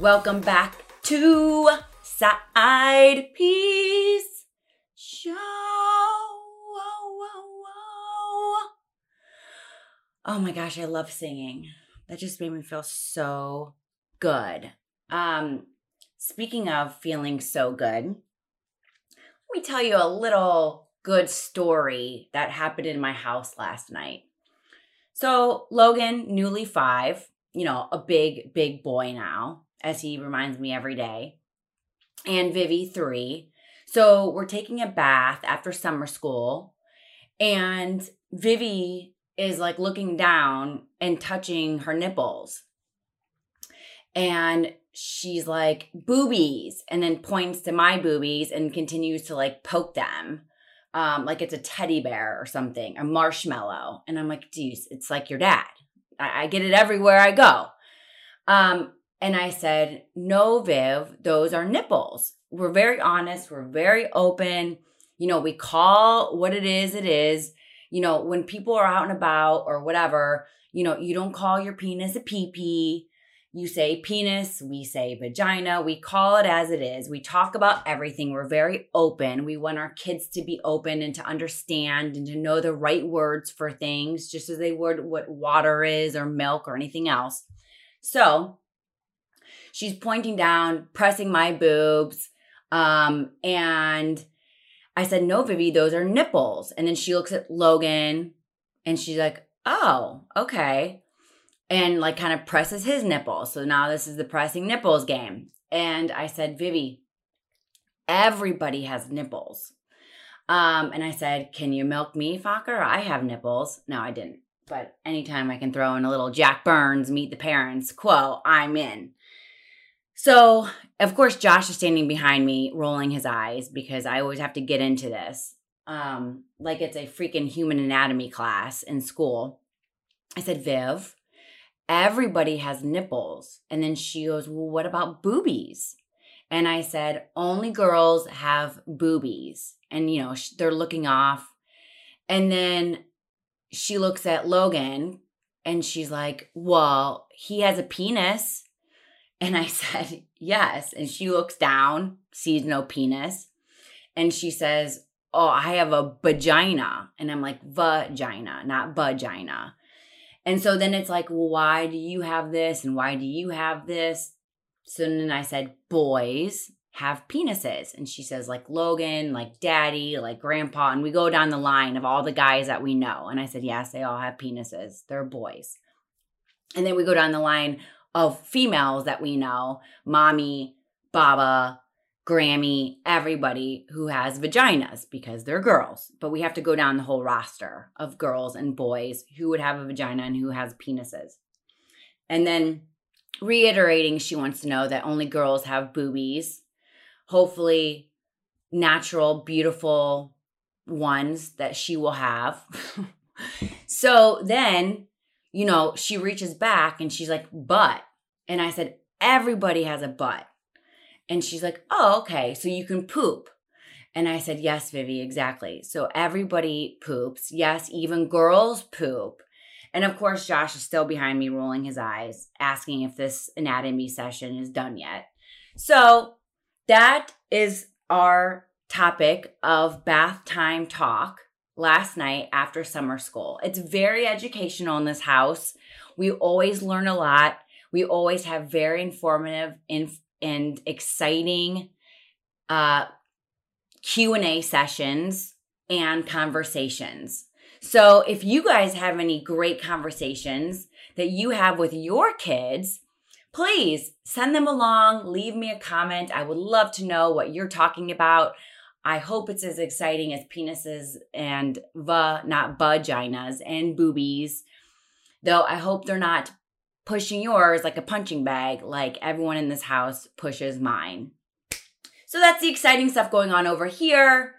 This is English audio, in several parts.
Welcome back to Side Piece Show. Oh my gosh, I love singing. That just made me feel so good. Um, speaking of feeling so good, let me tell you a little good story that happened in my house last night. So, Logan, newly five, you know, a big, big boy now, as he reminds me every day, and Vivi, three. So, we're taking a bath after summer school, and Vivi is like looking down and touching her nipples. And she's like, boobies, and then points to my boobies and continues to like poke them. Um, like it's a teddy bear or something, a marshmallow. And I'm like, dude, it's like your dad. I, I get it everywhere I go. Um, and I said, no, Viv, those are nipples. We're very honest. We're very open. You know, we call what it is, it is you know, when people are out and about or whatever, you know, you don't call your penis a pee pee. You say penis, we say vagina, we call it as it is. We talk about everything. We're very open. We want our kids to be open and to understand and to know the right words for things, just as they would what water is or milk or anything else. So she's pointing down, pressing my boobs, um, and I said, No, Vivi, those are nipples. And then she looks at Logan and she's like, Oh, okay. And like kind of presses his nipples. So now this is the pressing nipples game. And I said, Vivi, everybody has nipples. Um, and I said, Can you milk me, Fokker? I have nipples. No, I didn't. But anytime I can throw in a little Jack Byrnes, meet the parents quote, I'm in. So, of course, Josh is standing behind me, rolling his eyes because I always have to get into this. Um, like it's a freaking human anatomy class in school. I said, Viv, everybody has nipples. And then she goes, Well, what about boobies? And I said, Only girls have boobies. And, you know, they're looking off. And then she looks at Logan and she's like, Well, he has a penis. And I said, Yes. And she looks down, sees no penis. And she says, Oh, I have a vagina. And I'm like, Vagina, not vagina. And so then it's like, well, why do you have this? And why do you have this? So then I said, Boys have penises. And she says, like Logan, like daddy, like grandpa. And we go down the line of all the guys that we know. And I said, Yes, they all have penises. They're boys. And then we go down the line of females that we know mommy, Baba, Grammy, everybody who has vaginas because they're girls. But we have to go down the whole roster of girls and boys who would have a vagina and who has penises. And then reiterating, she wants to know that only girls have boobies. Hopefully, natural, beautiful ones that she will have. so then you know, she reaches back and she's like, butt. And I said, everybody has a butt. And she's like, oh, okay. So you can poop. And I said, yes, Vivi, exactly. So everybody poops. Yes, even girls poop. And of course, Josh is still behind me, rolling his eyes, asking if this anatomy session is done yet. So that is our topic of bath time talk last night after summer school. It's very educational in this house. We always learn a lot. We always have very informative and, and exciting uh, Q&A sessions and conversations. So if you guys have any great conversations that you have with your kids, please send them along, leave me a comment. I would love to know what you're talking about. I hope it's as exciting as penises and va, not vaginas and boobies. Though I hope they're not pushing yours like a punching bag, like everyone in this house pushes mine. So that's the exciting stuff going on over here.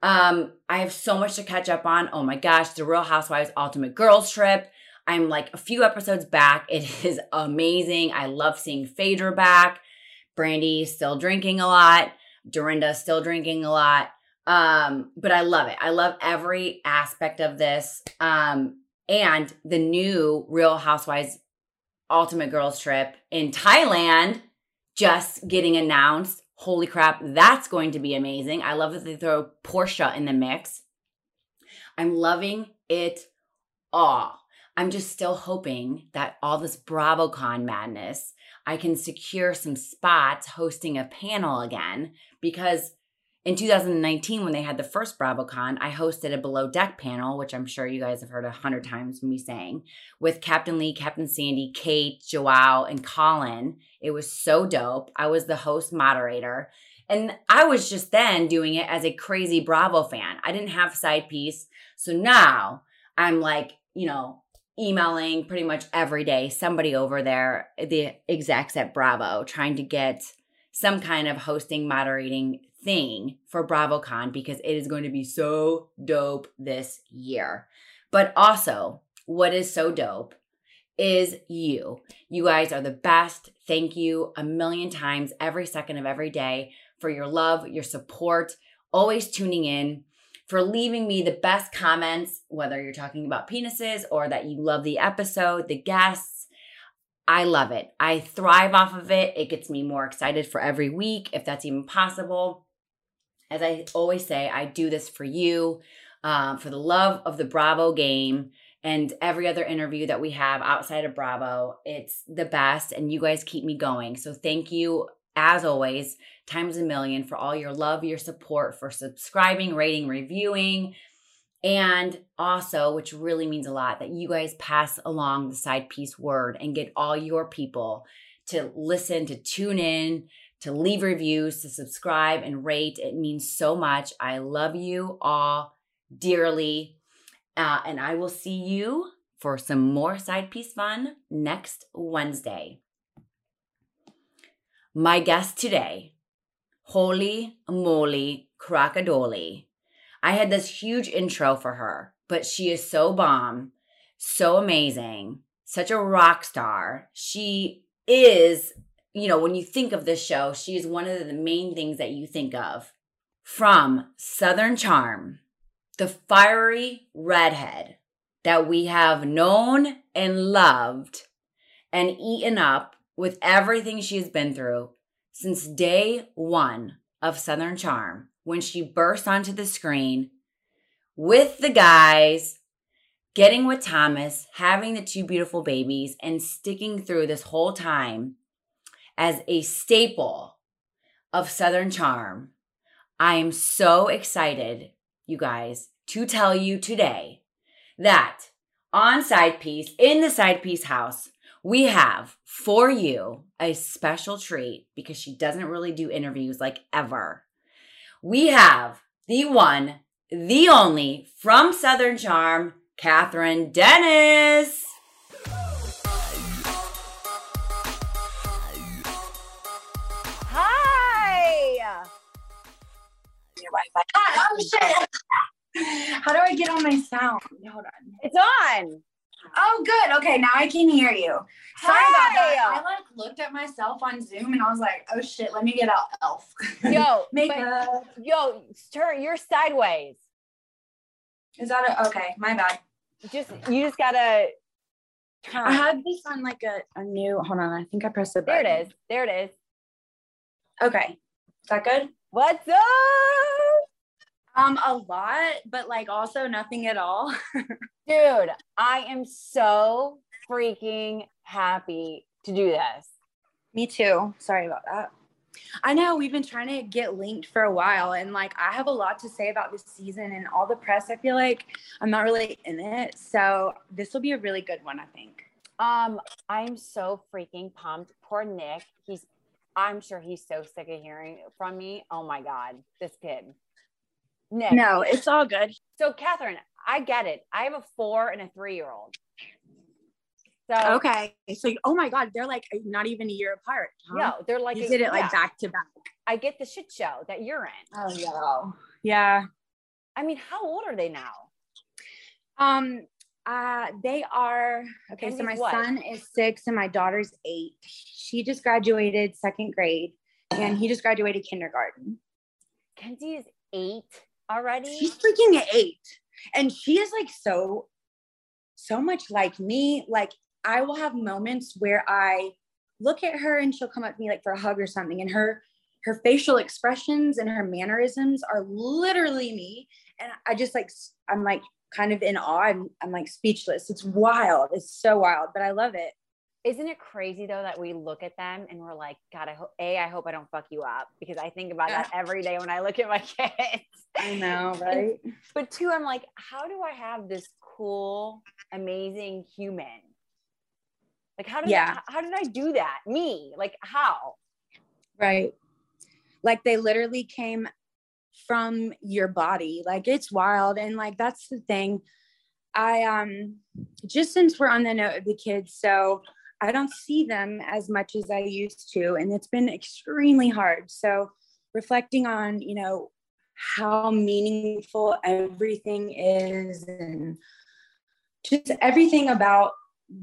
Um, I have so much to catch up on. Oh my gosh, the Real Housewives Ultimate Girls Trip. I'm like a few episodes back. It is amazing. I love seeing Phaedra back. Brandi still drinking a lot. Dorinda still drinking a lot. Um, but I love it. I love every aspect of this. Um, and the new Real Housewives Ultimate Girls trip in Thailand just getting announced. Holy crap, that's going to be amazing. I love that they throw Porsha in the mix. I'm loving it all. I'm just still hoping that all this BravoCon madness, I can secure some spots hosting a panel again because in 2019 when they had the first BravoCon, I hosted a below deck panel, which I'm sure you guys have heard a hundred times me saying, with Captain Lee, Captain Sandy, Kate, Joao, and Colin. It was so dope. I was the host moderator. And I was just then doing it as a crazy Bravo fan. I didn't have side piece. So now I'm like, you know, emailing pretty much every day somebody over there, the execs at Bravo, trying to get some kind of hosting, moderating thing for BravoCon because it is going to be so dope this year. But also, what is so dope is you. You guys are the best. Thank you a million times every second of every day for your love, your support, always tuning in for leaving me the best comments, whether you're talking about penises or that you love the episode, the guests. I love it. I thrive off of it. It gets me more excited for every week, if that's even possible. As I always say, I do this for you, um, for the love of the Bravo game and every other interview that we have outside of Bravo. It's the best, and you guys keep me going. So thank you as always, times a million for all your love, your support, for subscribing, rating, reviewing. And also, which really means a lot, that you guys pass along the side piece word and get all your people to listen, to tune in, to leave reviews, to subscribe and rate. It means so much. I love you all dearly. Uh, and I will see you for some more side piece fun next Wednesday. My guest today, Holy Moly Crocodoli. I had this huge intro for her, but she is so bomb, so amazing, such a rock star. She is, you know, when you think of this show, she is one of the main things that you think of. From Southern Charm, the fiery redhead that we have known and loved and eaten up with everything she's been through since day one of Southern Charm when she burst onto the screen with the guys, getting with Thomas, having the two beautiful babies, and sticking through this whole time as a staple of Southern Charm. I am so excited, you guys, to tell you today that on Side Piece, in the Side Piece house, we have for you a special treat because she doesn't really do interviews like ever. We have the one, the only from Southern Charm, Kathryn Dennis. Your Wi-Fi. Hi, ah, oh shit. How do I get on my sound? Hold on. It's on. Oh, good. Okay, now I can hear you. Sorry about that. I like looked at myself on Zoom and I was like, oh shit, let me get out Elf. Yo, makeup. Yo, turn. You're sideways. Is that a, okay? My bad. Just you just gotta turn. I had this on like a, a new. Hold on, I think I pressed the button. There it is. There it is. Okay, is that good? What's up? Um, a lot, but like also nothing at all. Dude, I am so freaking happy to do this. Me too. Sorry about that. I know we've been trying to get linked for a while, and like I have a lot to say about this season and all the press. I feel like I'm not really in it, so this will be a really good one. I think. Um, I'm so freaking pumped. Poor Nick. He's I'm sure he's so sick of hearing from me. Oh my God, this kid. Nick. No, it's all good. So, Kathryn, I get it. I have a four and a three year old. So, Okay, so oh my god, they're like not even a year apart. huh? no, they're like, you a- did it like back to back. I get the shit show that you're in. Oh yeah, yeah. I mean, how old are they now? Um, uh, they are okay. So my what? son is six and my daughter's eight. She just graduated second grade, and he just graduated kindergarten. Kensie is eight already. She's freaking eight, and she is like so, so much like me. Like I will have moments where I look at her and she'll come up to me like for a hug or something and her her facial expressions and her mannerisms are literally me and i just like i'm like kind of in awe i'm, I'm like speechless it's wild it's so wild but i love it isn't it crazy though that we look at them and we're like, God, I hope a I hope I don't fuck you up because I think about that every day when I look at my kids. I know, right? And, but two, I'm like, how do I have this cool, amazing human? Like, how did yeah. I, how did I do that? Me, like, how? Right. Like they literally came from your body. Like it's wild, and like that's the thing. I um just since we're on the note of the kids, so I don't see them as much as I used to. And it's been extremely hard. So reflecting on, you know, how meaningful everything is and just everything about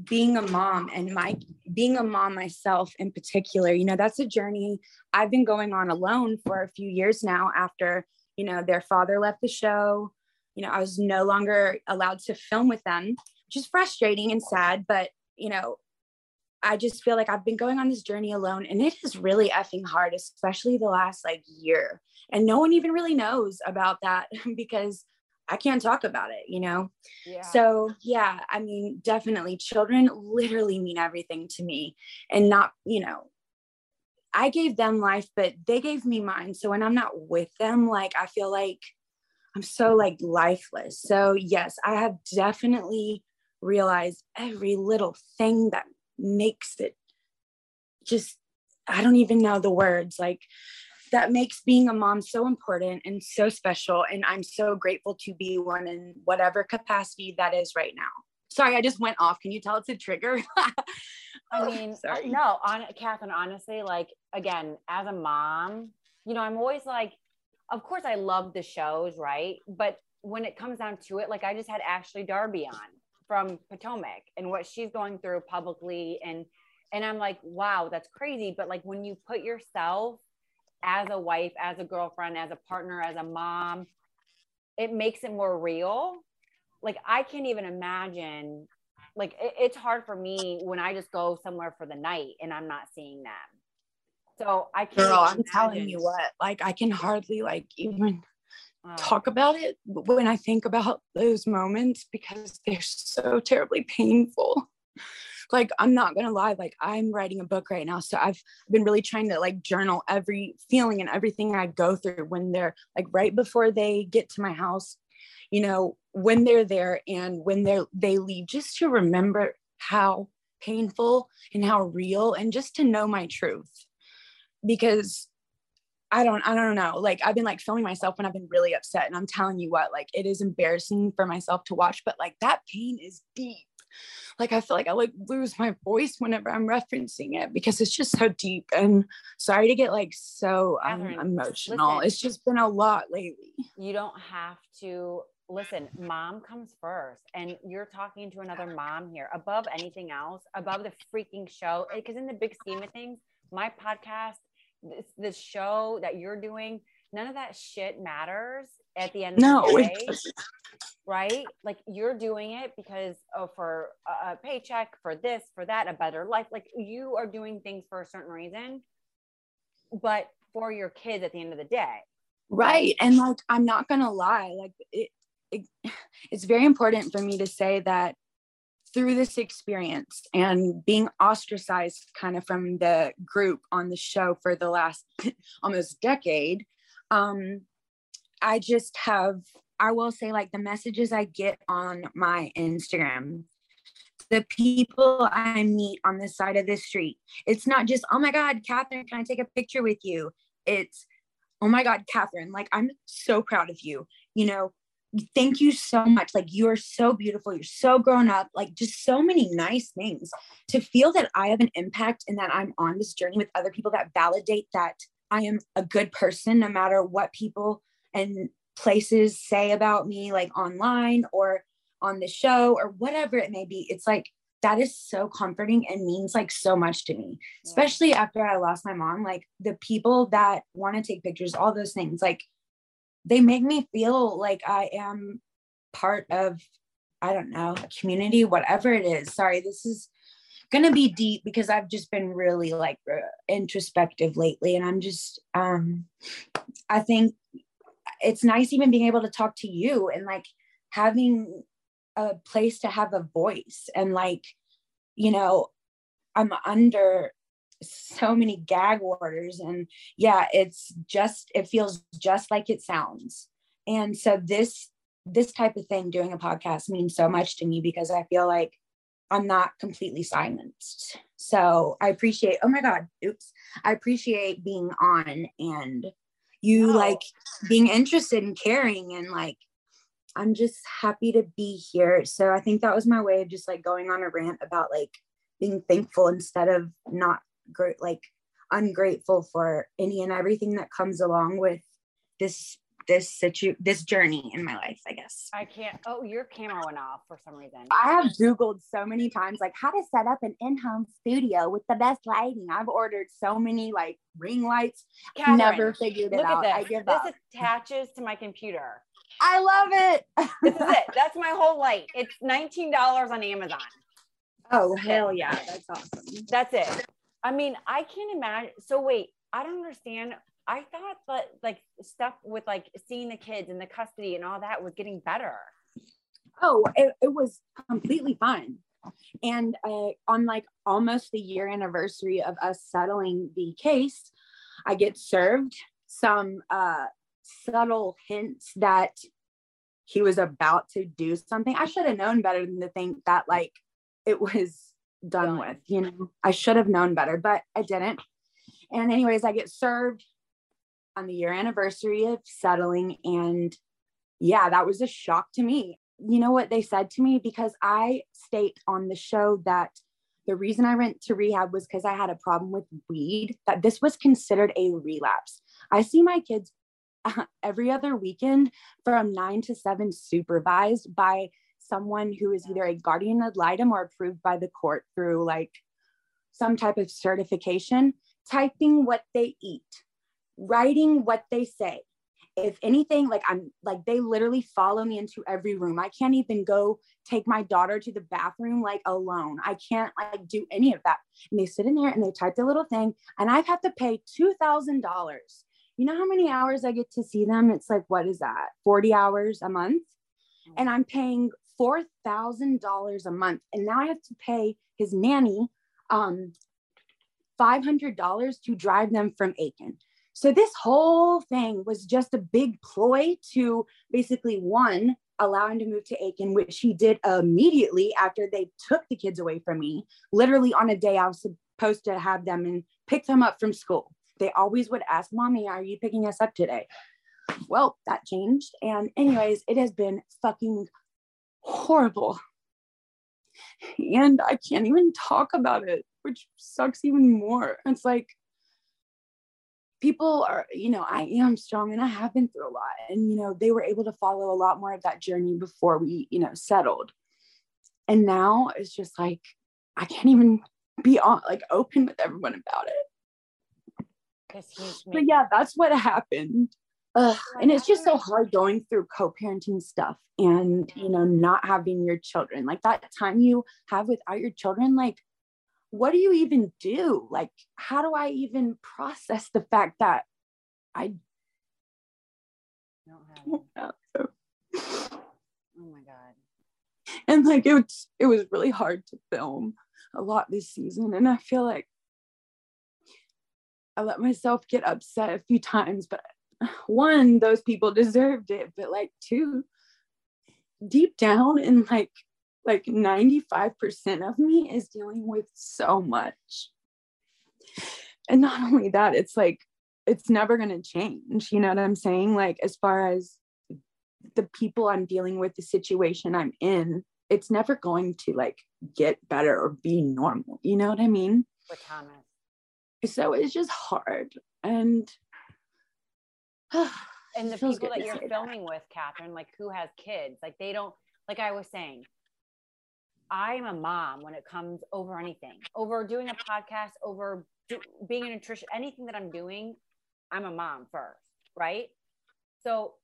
being a mom and my being a mom myself in particular you know that's a journey i've been going on alone for a few years now after you know their father left the show you know i was no longer allowed to film with them which is frustrating and sad but you know I just feel like I've been going on this journey alone and it is really effing hard, especially the last like year. And no one even really knows about that because I can't talk about it, you know? Yeah. So, yeah, I mean, definitely children literally mean everything to me and not, you know, I gave them life, but they gave me mine. So when I'm not with them, like I feel like I'm so like lifeless. So, yes, I have definitely realized every little thing that makes it just I don't even know the words like that makes being a mom so important and so special and I'm so grateful to be one in whatever capacity that is right now. Sorry, I just went off. Can you tell it's a trigger? I oh, mean, Sorry. no, on Kathryn, honestly, like again, as a mom, you know, I'm always like, of course I love the shows, right? But when it comes down to it, like I just had Ashley Darby on from Potomac and what she's going through publicly and and I'm like, wow, that's crazy. But like when you put yourself as a wife, as a girlfriend, as a partner, as a mom, it makes it more real. Like I can't even imagine. Like it, it's hard for me when I just go somewhere for the night and I'm not seeing them. So I can't. Girl, I'm telling you what. Like I can hardly like even oh. talk about it when I think about those moments because they're so terribly painful. Like, I'm not gonna lie, like, I'm writing a book right now. So I've been really trying to like journal every feeling and everything I go through when they're like right before they get to my house, you know, when they're there and when they're they leave, just to remember how painful and how real and just to know my truth. Because I don't I don't know. Like I've been like filming myself when I've been really upset and I'm telling you what, like it is embarrassing for myself to watch, but like that pain is deep. Like I feel like I like lose my voice whenever I'm referencing it because it's just so deep and sorry to get like so um, emotional. Listen, it's just been a lot lately. You don't have to listen, mom comes first and you're talking to another mom here above anything else, above the freaking show because in the big scheme of things, my podcast this, this show that you're doing, none of that shit matters at the end no, of the day. Right? Like you're doing it because oh, for a, a paycheck, for this, for that, a better life. Like you are doing things for a certain reason, but for your kids at the end of the day. Right. And like, I'm not going to lie, like, it, it, it's very important for me to say that through this experience and being ostracized kind of from the group on the show for the last almost decade, um, I just have, I will say, like the messages I get on my Instagram, the people I meet on the side of the street, it's not just, oh my God, Kathryn, can I take a picture with you? It's, oh my God, Kathryn, like I'm so proud of you. You know, thank you so much. Like, you are so beautiful. You're so grown up. Like, just so many nice things. To feel that I have an impact and that I'm on this journey with other people that validate that I am a good person, no matter what people and places say about me, like online or on the show or whatever it may be. It's like, that is so comforting and means like so much to me, especially after I lost my mom. Like, the people that want to take pictures, all those things, like, they make me feel like I am part of, I don't know, a community, whatever it is. Sorry, this is gonna be deep because I've just been really like introspective lately, and I'm just um, I think it's nice even being able to talk to you and like having a place to have a voice and like you know i'm under so many gag orders and yeah it's just it feels just like it sounds. And so this this type of thing doing a podcast means so much to me because i feel like i'm not completely silenced. So i appreciate oh my god oops i appreciate being on and you no. like being interested and caring and like i'm just happy to be here so i think that was my way of just like going on a rant about like being thankful instead of not great like ungrateful for any and everything that comes along with this this situ this journey in my life i guess. I can't oh your camera went off for some reason. I have googled so many times like how to set up an in-home studio with the best lighting. I've ordered so many like ring lights. Kathryn, never figured it out. I give this up. attaches to my computer. I love it. This is it. That's my whole light. It's $19 on amazon. Oh hell yeah. That's awesome. That's it. I mean i can't imagine so wait i don't understand I thought that like stuff with like seeing the kids and the custody and all that was getting better. Oh, it, it was completely fine. And uh, on like almost the year anniversary of us settling the case, I get served some uh, subtle hints that he was about to do something. I should have known better than to think that like it was done, done. with, you know. I should have known better, but I didn't. And anyways, I get served on the year anniversary of settling. And yeah, that was a shock to me. You know what they said to me? Because I state on the show that the reason I went to rehab was because I had a problem with weed, that this was considered a relapse. I see my kids uh, every other weekend from nine to seven supervised by someone who is either a guardian ad litem or approved by the court through like some type of certification, typing what they eat, writing what they say. If anything, like I'm like they literally follow me into every room. I can't even go take my daughter to the bathroom like alone. I can't like do any of that. And they sit in there and they type the little thing, and I've had to pay two thousand dollars. You know how many hours I get to see them? It's like what is that? Forty hours a month, and I'm paying four thousand dollars a month, and now I have to pay his nanny um, $500 to drive them from Aiken. So this whole thing was just a big ploy to basically one, allow him to move to Aiken, which he did immediately after they took the kids away from me. Literally on a day I was supposed to have them and pick them up from school. They always would ask, Mommy, are you picking us up today? Well, that changed. And, anyways, it has been fucking horrible. And I can't even talk about it, which sucks even more. It's like, people are, you know, I am strong and I have been through a lot. And, you know, they were able to follow a lot more of that journey before we, you know, settled. And now it's just like, I can't even be on like open with everyone about it. But yeah, that's what happened. Ugh, and it's just so hard going through co-parenting stuff and you know not having your children like that time you have without your children like what do you even do? Like, how do I even process the fact that I don't have? Oh my God. And like it was it was really hard to film a lot this season. And I feel like I let myself get upset a few times, but one, those people deserved it, but like two, deep down and like like 95% of me is dealing with so much. And not only that, it's like, it's never going to change. You know what I'm saying? Like, as far as the people I'm dealing with, the situation I'm in, it's never going to like get better or be normal. You know what I mean? So it's just hard. And, and the people that you're filming that. with, Kathryn, like who has kids, like they don't, like I was saying, I'm a mom when it comes over anything, over doing a podcast, over do, being a nutrition, anything that I'm doing, I'm a mom first, right? So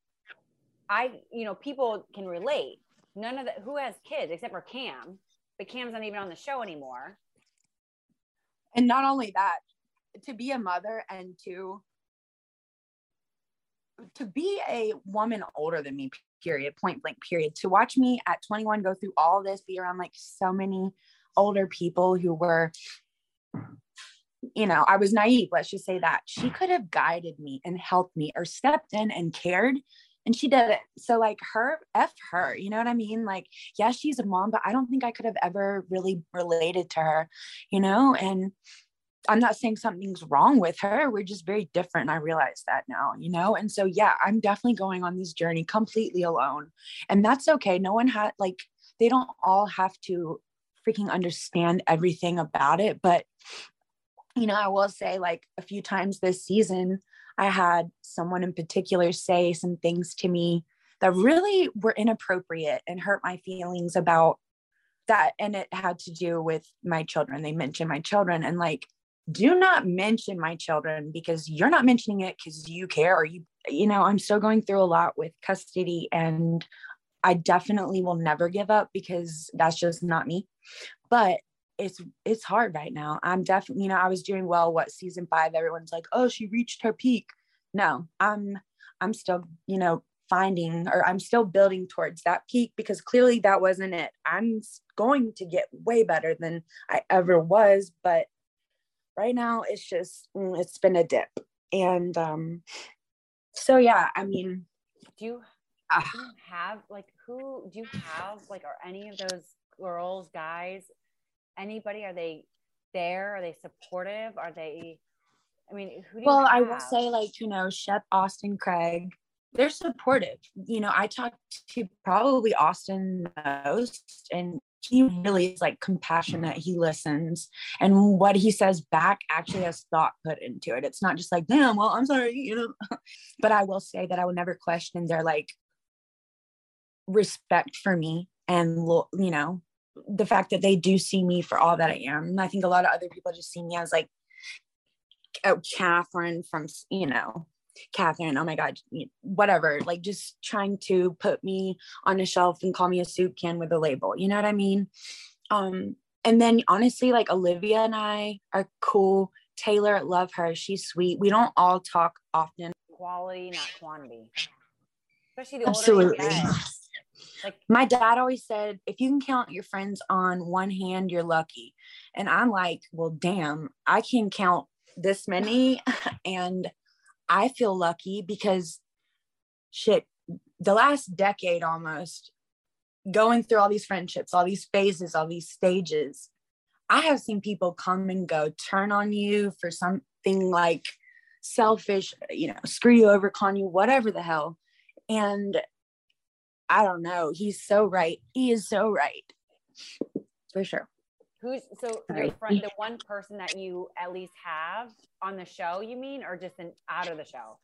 I, you know, people can relate. None of that, who has kids except for Cam, but Cam's not even on the show anymore. And not only that, to be a mother and to to be a woman older than me period point blank period to watch me at 21 go through all this be around like so many older people who were you know i was naive let's just say that. She could have guided me and helped me or stepped in and cared and she did it. So like her f her you know what i mean? Like yeah she's a mom but i don't think i could have ever really related to her you know? And I'm not saying something's wrong with her. We're just very different. And I realize that now, you know? And so, yeah, I'm definitely going on this journey completely alone. And that's okay. No one had, like, they don't all have to freaking understand everything about it. But, you know, I will say, like, a few times this season, I had someone in particular say some things to me that really were inappropriate and hurt my feelings about that. And it had to do with my children. They mentioned my children. And, like, do not mention my children because you're not mentioning it because you care or you you know i'm still going through a lot with custody and i definitely will never give up because that's just not me. But it's it's hard right now. I'm definitely you know i was doing well what season five everyone's like oh she reached her peak. No i'm i'm still you know finding or i'm still building towards that peak because clearly that wasn't it. I'm going to get way better than i ever was but right now it's just mm, it's been a dip. And um so yeah i mean do you, uh, do you have like who do you have like are any of those girls guys anybody are they there? Are they supportive? Are they i mean who well i will say like you know shep austin craig they're supportive you know i talk to probably austin most and he really is like compassionate. He listens, and what he says back actually has thought put into it. It's not just like, damn, well, I'm sorry, you know. but I will say that I will never question their like respect for me and you know the fact that they do see me for all that I am. And I think a lot of other people just see me as like oh, Kathryn from you know Kathryn, oh my God, whatever, like just trying to put me on a shelf and call me a soup can with a label. You know what I mean? Um, and then honestly, like Olivia and I are cool. Taylor, love her. She's sweet. We don't all talk often. Quality, not quantity. Especially the Absolutely. Like my dad always said, if you can count your friends on one hand, you're lucky. And I'm like, well, damn, I can count this many and I feel lucky because shit, the last decade almost, going through all these friendships, all these phases, all these stages, I have seen people come and go, turn on you for something like selfish, you know, screw you over, con you, whatever the hell. And I don't know. He's so right. He is so right. For sure. Who's so Sorry. your friend, the one person that you at least have on the show, you mean, or just an, out of the show?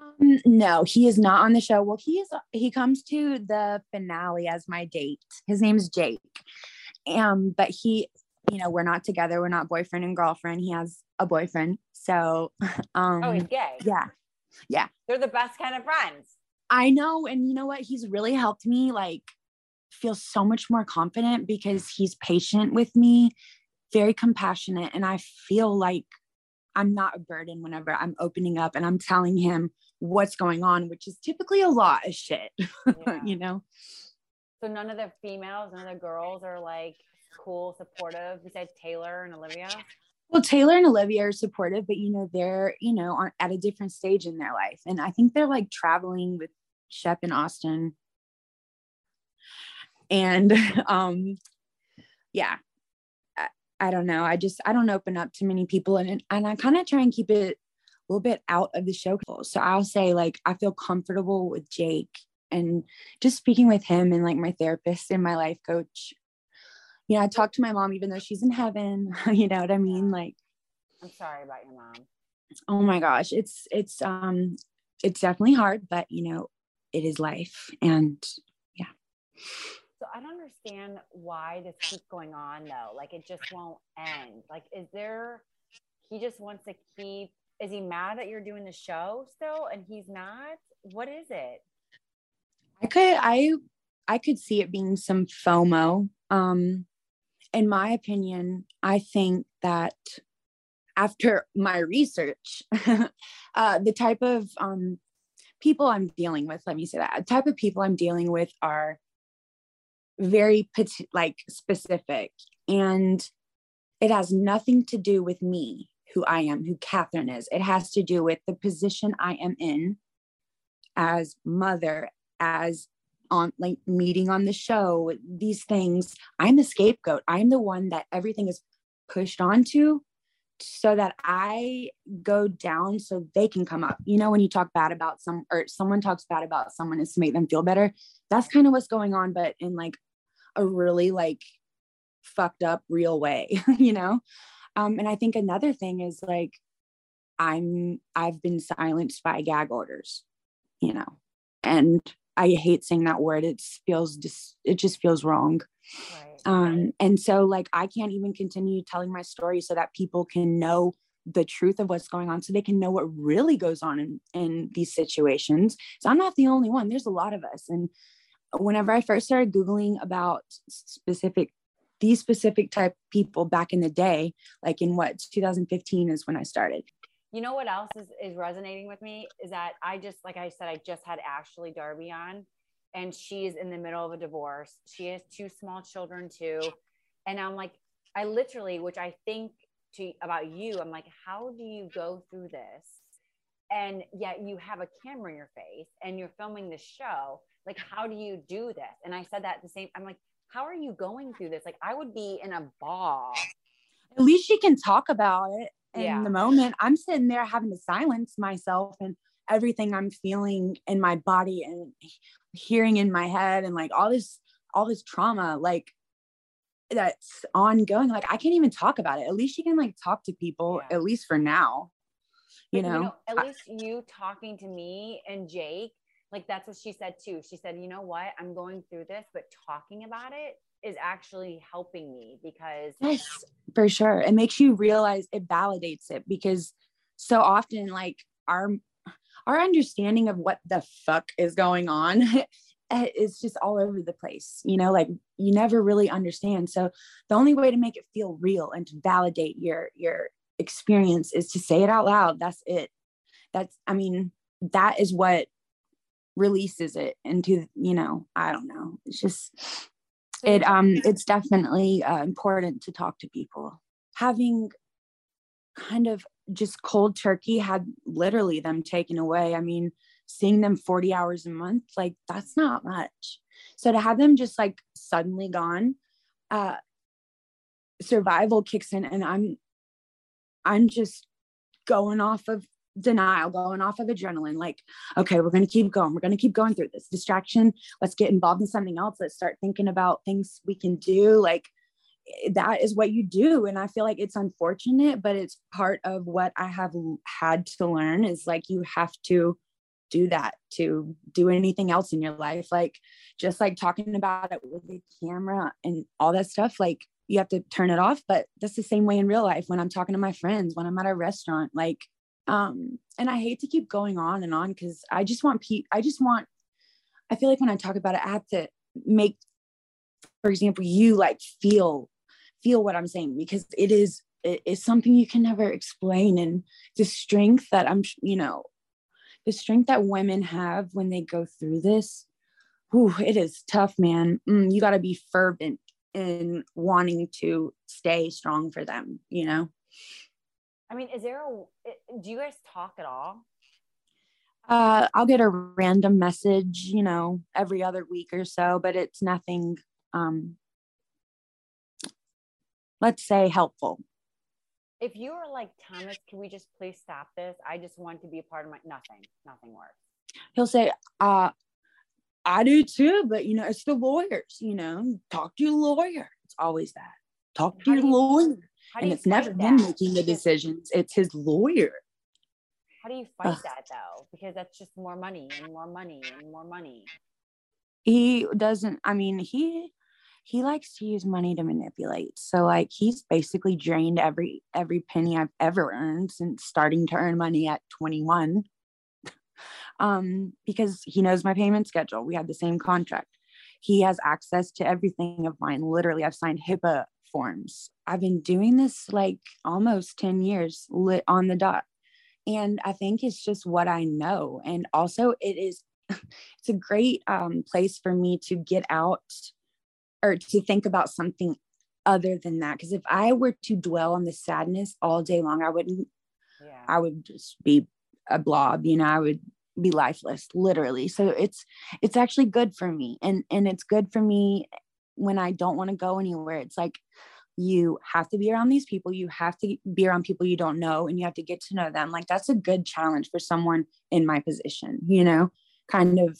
Um, no, he is not on the show. Well, he is. He comes to the finale as my date. His name's Jake. Um, but he, you know, we're not together. We're not boyfriend and girlfriend. He has a boyfriend. So, um, oh, he's gay. Yeah, yeah. They're the best kind of friends. I know, and you know what? He's really helped me. Like feel so much more confident because he's patient with me, very compassionate. And I feel like I'm not a burden whenever I'm opening up and I'm telling him what's going on, which is typically a lot of shit, yeah. you know? So none of the females, none of the girls are like cool, supportive besides Taylor and Olivia? Well, Taylor and Olivia are supportive, but you know, they're, you know, aren't at a different stage in their life. And I think they're like traveling with Shep and Austin and um yeah I, I, don't know. I just i don't open up to many people and and i kind of try and keep it a little bit out of the show. So i'll say like i feel comfortable with jake and just speaking with him and like my therapist and my life coach. You know i talk to my mom even though she's in heaven you know what i mean? Like i'm sorry about your mom. Oh my gosh. It's it's um it's definitely hard but you know it is life and yeah I don't understand why this keeps going on though. Like it just won't end. Like, is there, he just wants to keep, is he mad that you're doing the show still and he's not? What is it? I could, I, I could see it being some FOMO. Um, in my opinion, I think that after my research, uh, the type of um, people I'm dealing with, let me say that, the type of people I'm dealing with are very like specific. And it has nothing to do with me who i am who kathryn is. It has to do with the position i am in as mother as on like meeting on the show these things. I'm the scapegoat. I'm the one that everything is pushed onto so that i go down so they can come up. You know when you talk bad about some or someone talks bad about someone is to make them feel better that's kind of what's going on but in like a really like fucked up real way you know? Um and i think another thing is like i'm i've been silenced by gag orders you know? And i hate saying that word. It feels just it just feels wrong. Right. um and so like i can't even continue telling my story so that people can know the truth of what's going on so they can know what really goes on in, in these situations. So i'm not the only one. There's a lot of us and whenever I first started Googling about specific, these specific type people back in the day, like in what 2015 is when I started. You know what else is, is resonating with me is that I just, like I said, I just had Ashley Darby on and she's in the middle of a divorce. She has two small children too. And I'm like, I literally, which I think to about you, I'm like, how do you go through this? And yet you have a camera in your face and you're filming the show like how do you do this and i said that the same i'm like how are you going through this like i would be in a ball at least she can talk about it in yeah. the moment i'm sitting there having to silence myself and everything i'm feeling in my body and hearing in my head and like all this all this trauma like that's ongoing like i can't even talk about it at least she can like talk to people yeah. at least for now you know? you know? at least you talking to me and jake like that's what she said too. She said, you know what? I'm going through this, but talking about it is actually helping me because yes, for sure. It makes you realize it validates it because so often like our our understanding of what the fuck is going on eh, is just all over the place you know like you never really understand so the only way to make it feel real and to validate your your experience is to say it out loud that's it that's i mean that is what releases it into you know i don't know. It's just it um it's definitely uh, important to talk to people. Having kind of just cold turkey had literally them taken away. I mean seeing them 40 hours a month like that's not much. So to have them just like suddenly gone uh survival kicks in and i'm i'm just going off of denial, going off of adrenaline, like, okay, we're going to keep going. We're going to keep going through this distraction. Let's get involved in something else. Let's start thinking about things we can do. Like, eh, that is what you do. And I feel like it's unfortunate, but it's part of what I have had to learn is like, you have to do that to do anything else in your life. Like, just like talking about it with the camera and all that stuff, like, you have to turn it off. But that's the same way in real life when I'm talking to my friends, when I'm at a restaurant, like, um and i hate to keep going on and on because i just want people i just want i feel like when i talk about it i have to make for example you like feel feel what i'm saying because it is it is something you can never explain. And the strength that i'm you know the strength that women have when they go through this whew, it is tough man. Mm, you got to be fervent in wanting to stay strong for them you know I mean, is there a, do you guys talk at all? Uh, I'll get a random message, you know, every other week or so, but it's nothing, um, let's say helpful. If you were like, Thomas, can we just please stop this? I just want to be a part of my, nothing, nothing works. He'll say, uh, I do too, but you know, it's the lawyers, you know, talk to your lawyer. It's always that. Talk to your lawyer and it's never him making the decisions it's his lawyer. How do you fight Ugh. that though? Because that's just more money and more money and more money. He doesn't i mean he he likes to use money to manipulate. So like he's basically drained every every penny i've ever earned since starting to earn money at 21 um because he knows my payment schedule. We have the same contract. He has access to everything of mine. Literally i've signed hipaa platforms. I've been doing this like almost 10 years lit on the dot. And I think it's just what I know. And also it is it's a great um, place for me to get out or to think about something other than that. Because if I were to dwell on the sadness all day long, I wouldn't, yeah. I would just be a blob, you know, I would be lifeless literally so it's it's actually good for me and and it's good for me when i don't want to go anywhere it's like you have to be around these people you have to be around people you don't know and you have to get to know them like that's a good challenge for someone in my position you know kind of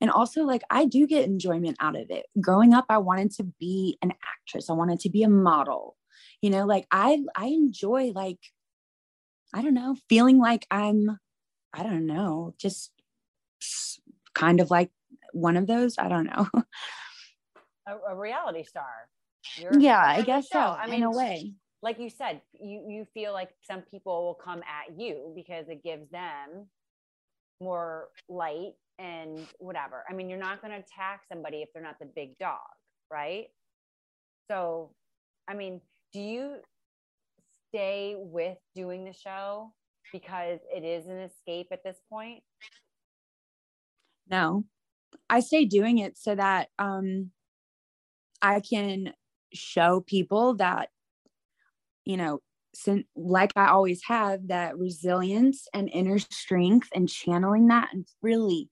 and also like i do get enjoyment out of it growing up i wanted to be an actress i wanted to be a model you know like i i enjoy like i don't know feeling like i'm I don't know, just kind of like one of those. I don't know. a, a reality star. You're yeah, I guess so. I mean, in a way. Like you said, you you feel like some people will come at you because it gives them more light and whatever. I mean, you're not going to attack somebody if they're not the big dog, right? So, I mean, do you stay with doing the show because it is an escape at this point? No. I stay doing it so that um I can show people that you know since like I always have that resilience and inner strength and channeling that and really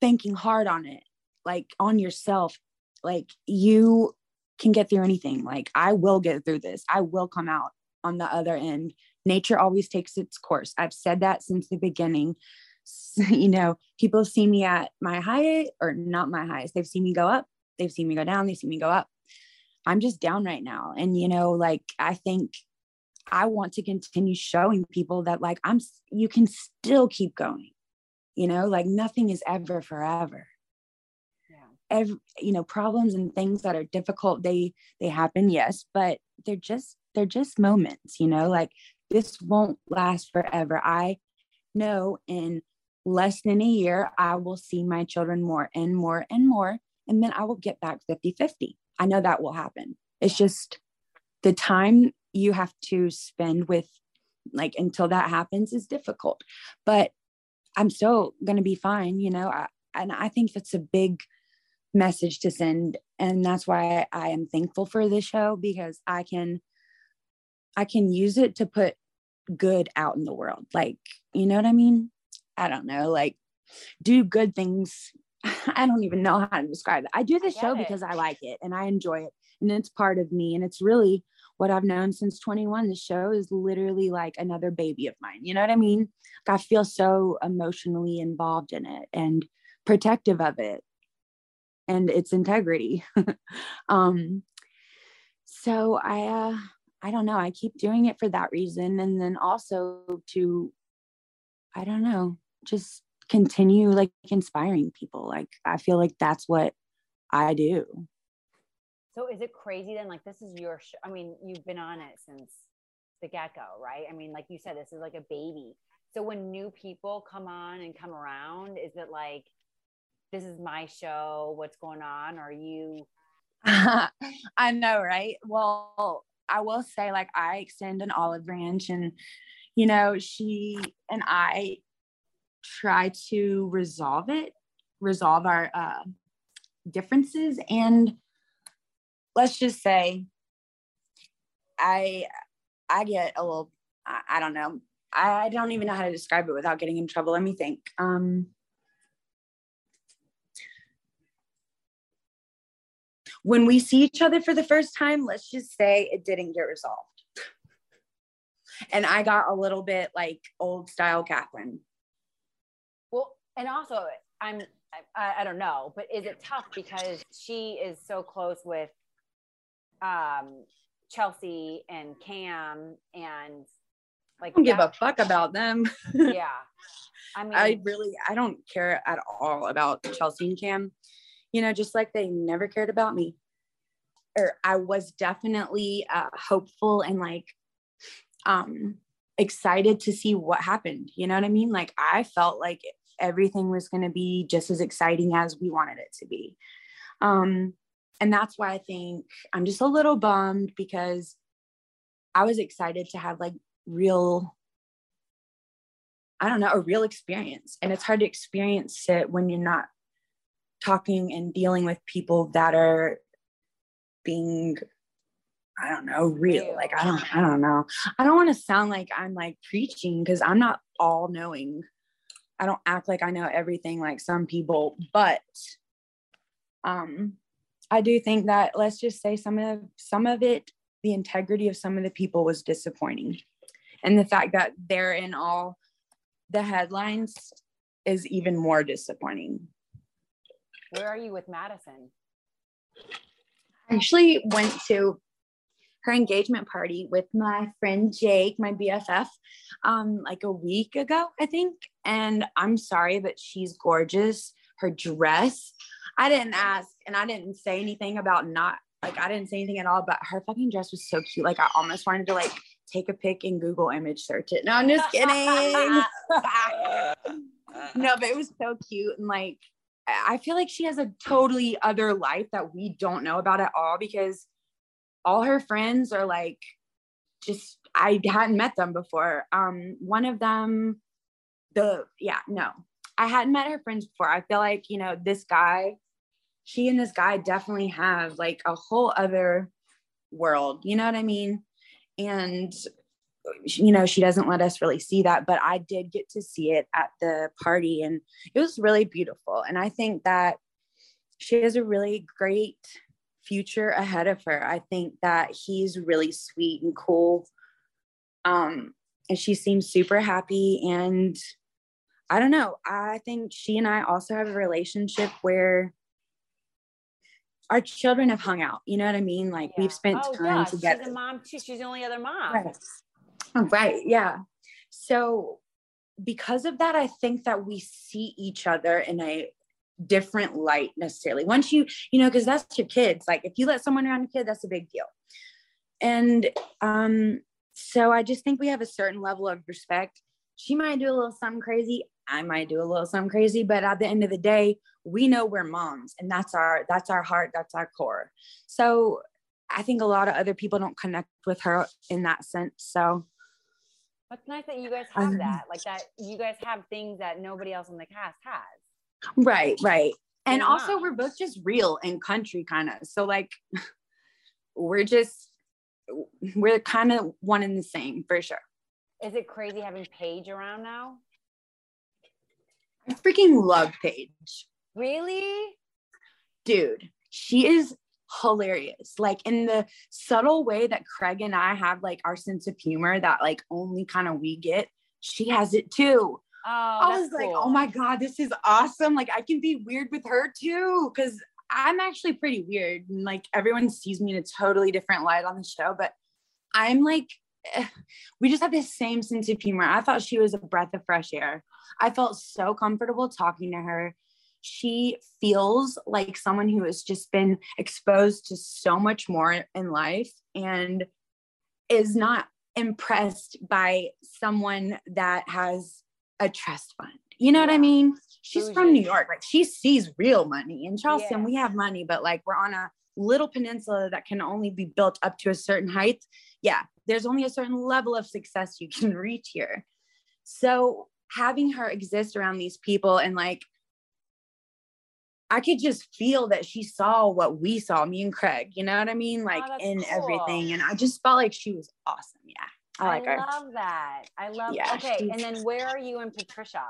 thinking hard on it like on yourself like you can get through anything like I will get through this I will come out on the other end nature always takes its course. I've said that since the beginning. you know, people see me at my high or not my highest. They've seen me go up, they've seen me go down, they've seen me go up. I'm just down right now. And, you know, like I think I want to continue showing people that, like, I'm, you can still keep going, you know, like nothing is ever forever. Yeah. Every, you know, problems and things that are difficult, they, they happen, yes, but they're just, they're just moments, you know, like this won't last forever. I know in less than a year, I will see my children more and more and more. And then I will get back 50 50. I know that will happen. It's just the time you have to spend with, like, until that happens is difficult. But I'm still going to be fine, you know? I, and I think that's a big message to send. And that's why I am thankful for this show because I can I can use it to put good out in the world. Like, you know what I mean? I don't know, like do good things. I don't even know how to describe it. I do the show it. because I like it and I enjoy it and it's part of me and it's really what I've known since 21. The show is literally like another baby of mine. You know what I mean? Like I feel so emotionally involved in it and protective of it and its integrity. um so I uh I don't know. I keep doing it for that reason. And then also to, I don't know, just continue like inspiring people. Like I feel like that's what I do. So is it crazy then? Like this is your, show. I mean, you've been on it since the get go, right? I mean, like you said, this is like a baby. So when new people come on and come around, is it like, this is my show? What's going on? Are you? I know, right? Well, I will say, like, I extend an olive branch, and you know, she and I try to resolve it, resolve our uh, differences, and let's just say, I I get a little, I, I don't know, I, I don't even know how to describe it without getting in trouble. Let me think. Um, when we see each other for the first time, let's just say it didn't get resolved. And I got a little bit like old style Kathryn. And also I'm I, I don't know, but is it tough because she is so close with um Chelsea and Cam and like I don't give a fuck about them. yeah. I mean I really I don't care at all about Chelsea and Cam you know, just like they never cared about me. Or I was definitely uh, hopeful and like um, excited to see what happened. You know what I mean? Like I felt like everything was going to be just as exciting as we wanted it to be. Um, and that's why I think I'm just a little bummed because I was excited to have like real I don't know, a real experience. And it's hard to experience it when you're not talking and dealing with people that are being I don't know, real. Like I don't I don't know. I don't want to sound like I'm like preaching because I'm not all knowing. I don't act like I know everything like some people, but um I do think that let's just say some of some of it, the integrity of some of the people was disappointing. And the fact that they're in all the headlines is even more disappointing. Where are you with Madison? I actually went to her engagement party with my friend Jake, my BFF, um, like a week ago, I think. And I'm sorry, but she's gorgeous. Her dress, I didn't ask and I didn't say anything about not like I didn't say anything at all, but her fucking dress was so cute. Like I almost wanted to like take a pic and Google image search it. No, I'm just kidding. no, but it was so cute and like I feel like she has a totally other life that we don't know about at all because all her friends are like just I hadn't met them before. Um one of them the yeah, no. I hadn't met her friends before. I feel like, you know, this guy she and this guy definitely have like a whole other world you know what i mean and you know she doesn't let us really see that but i did get to see it at the party and it was really beautiful and i think that she has a really great future ahead of her i think that he's really sweet and cool um and she seems super happy and i don't know i think she and i also have a relationship where our children have hung out. You know what I mean? Like yeah. we've spent oh, time yeah. together. She's a mom too. She's the only other mom. Right. Oh, right. Yeah. So because of that, I think that we see each other in a different light necessarily. Once you, you know, because that's your kids. Like if you let someone around a kid, that's a big deal. And um, so I just think we have a certain level of respect. She might do a little something crazy. I might do a little something crazy, but at the end of the day, we know we're moms and that's our that's our heart, that's our core. So I think a lot of other people don't connect with her in that sense. So it's nice that you guys have um, that. Like that you guys have things that nobody else in the cast has. Right, right. And also we're both just real and country kind of. So like we're just we're kind of one and the same for sure. Is it crazy having Paige around now? I freaking love Paige. Really? Dude, she is hilarious. Like in the subtle way that Craig and I have like our sense of humor that like only kind of we get, she has it too. Oh, I was cool. like, oh my God, this is awesome. Like I can be weird with her too. Cause I'm actually pretty weird. And like everyone sees me in a totally different light on the show, but I'm like, eh, we just have the same sense of humor. I thought she was a breath of fresh air. I felt so comfortable talking to her. She feels like someone who has just been exposed to so much more in life and is not impressed by someone that has a trust fund. You know yeah. what I mean? She's oh, from New York. Like she sees real money. In Charleston, yeah. we have money, but like we're on a little peninsula that can only be built up to a certain height. Yeah, there's only a certain level of success you can reach here. So having her exist around these people and like I could just feel that she saw what we saw, me and Craig, you know what I mean? Oh, like oh, in cool. everything. And I just felt like she was awesome. Yeah. I like I her. love that. I love yeah, okay. And then where are you and Patricia?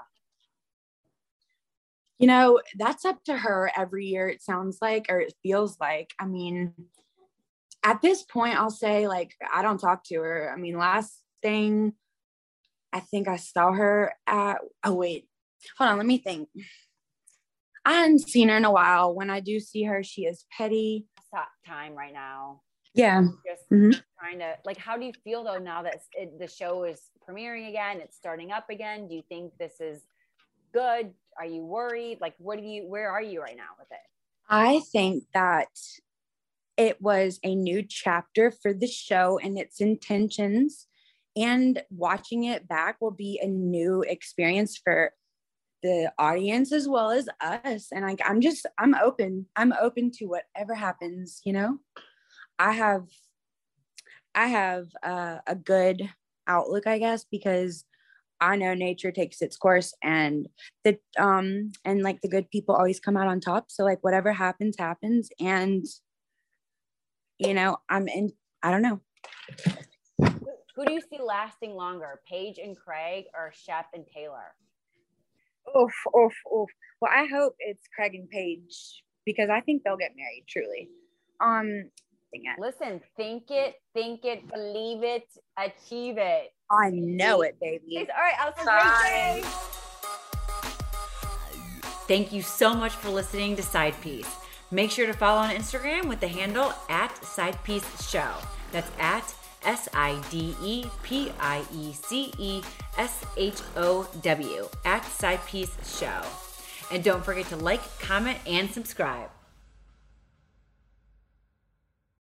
You know, that's up to her every year, it sounds like, or it feels like. I mean, at this point, I'll say, like, I don't talk to her. I mean, last thing I think I saw her at, oh, wait, hold on, let me think. I haven't seen her in a while. When I do see her, she is petty. Time right now. Yeah. Just mm-hmm. trying to, like, how do you feel though now that it, the show is premiering again? It's starting up again. Do you think this is good? Are you worried? Like, what do you, where are you right now with it? I think that it was a new chapter for the show and its intentions and watching it back will be a new experience for the audience as well as us and like i'm just i'm open i'm open to whatever happens you know i have i have uh, a good outlook i guess because i know nature takes its course and the um and like the good people always come out on top so like whatever happens happens and you know i'm in i don't know who do you see lasting longer paige and craig or shep and taylor oof, oof, oof. Well, I hope it's Craig and Paige because I think they'll get married. Truly. Um. Listen, think it, think it, believe it, achieve it. I know it, baby. All right, I'll Bye. Thank you so much for listening to Side Piece. Make sure to follow on Instagram with the handle at Side Piece Show. That's at S I D E P I E C E S H O W at Side Piece Show. And don't forget to like, comment, and subscribe.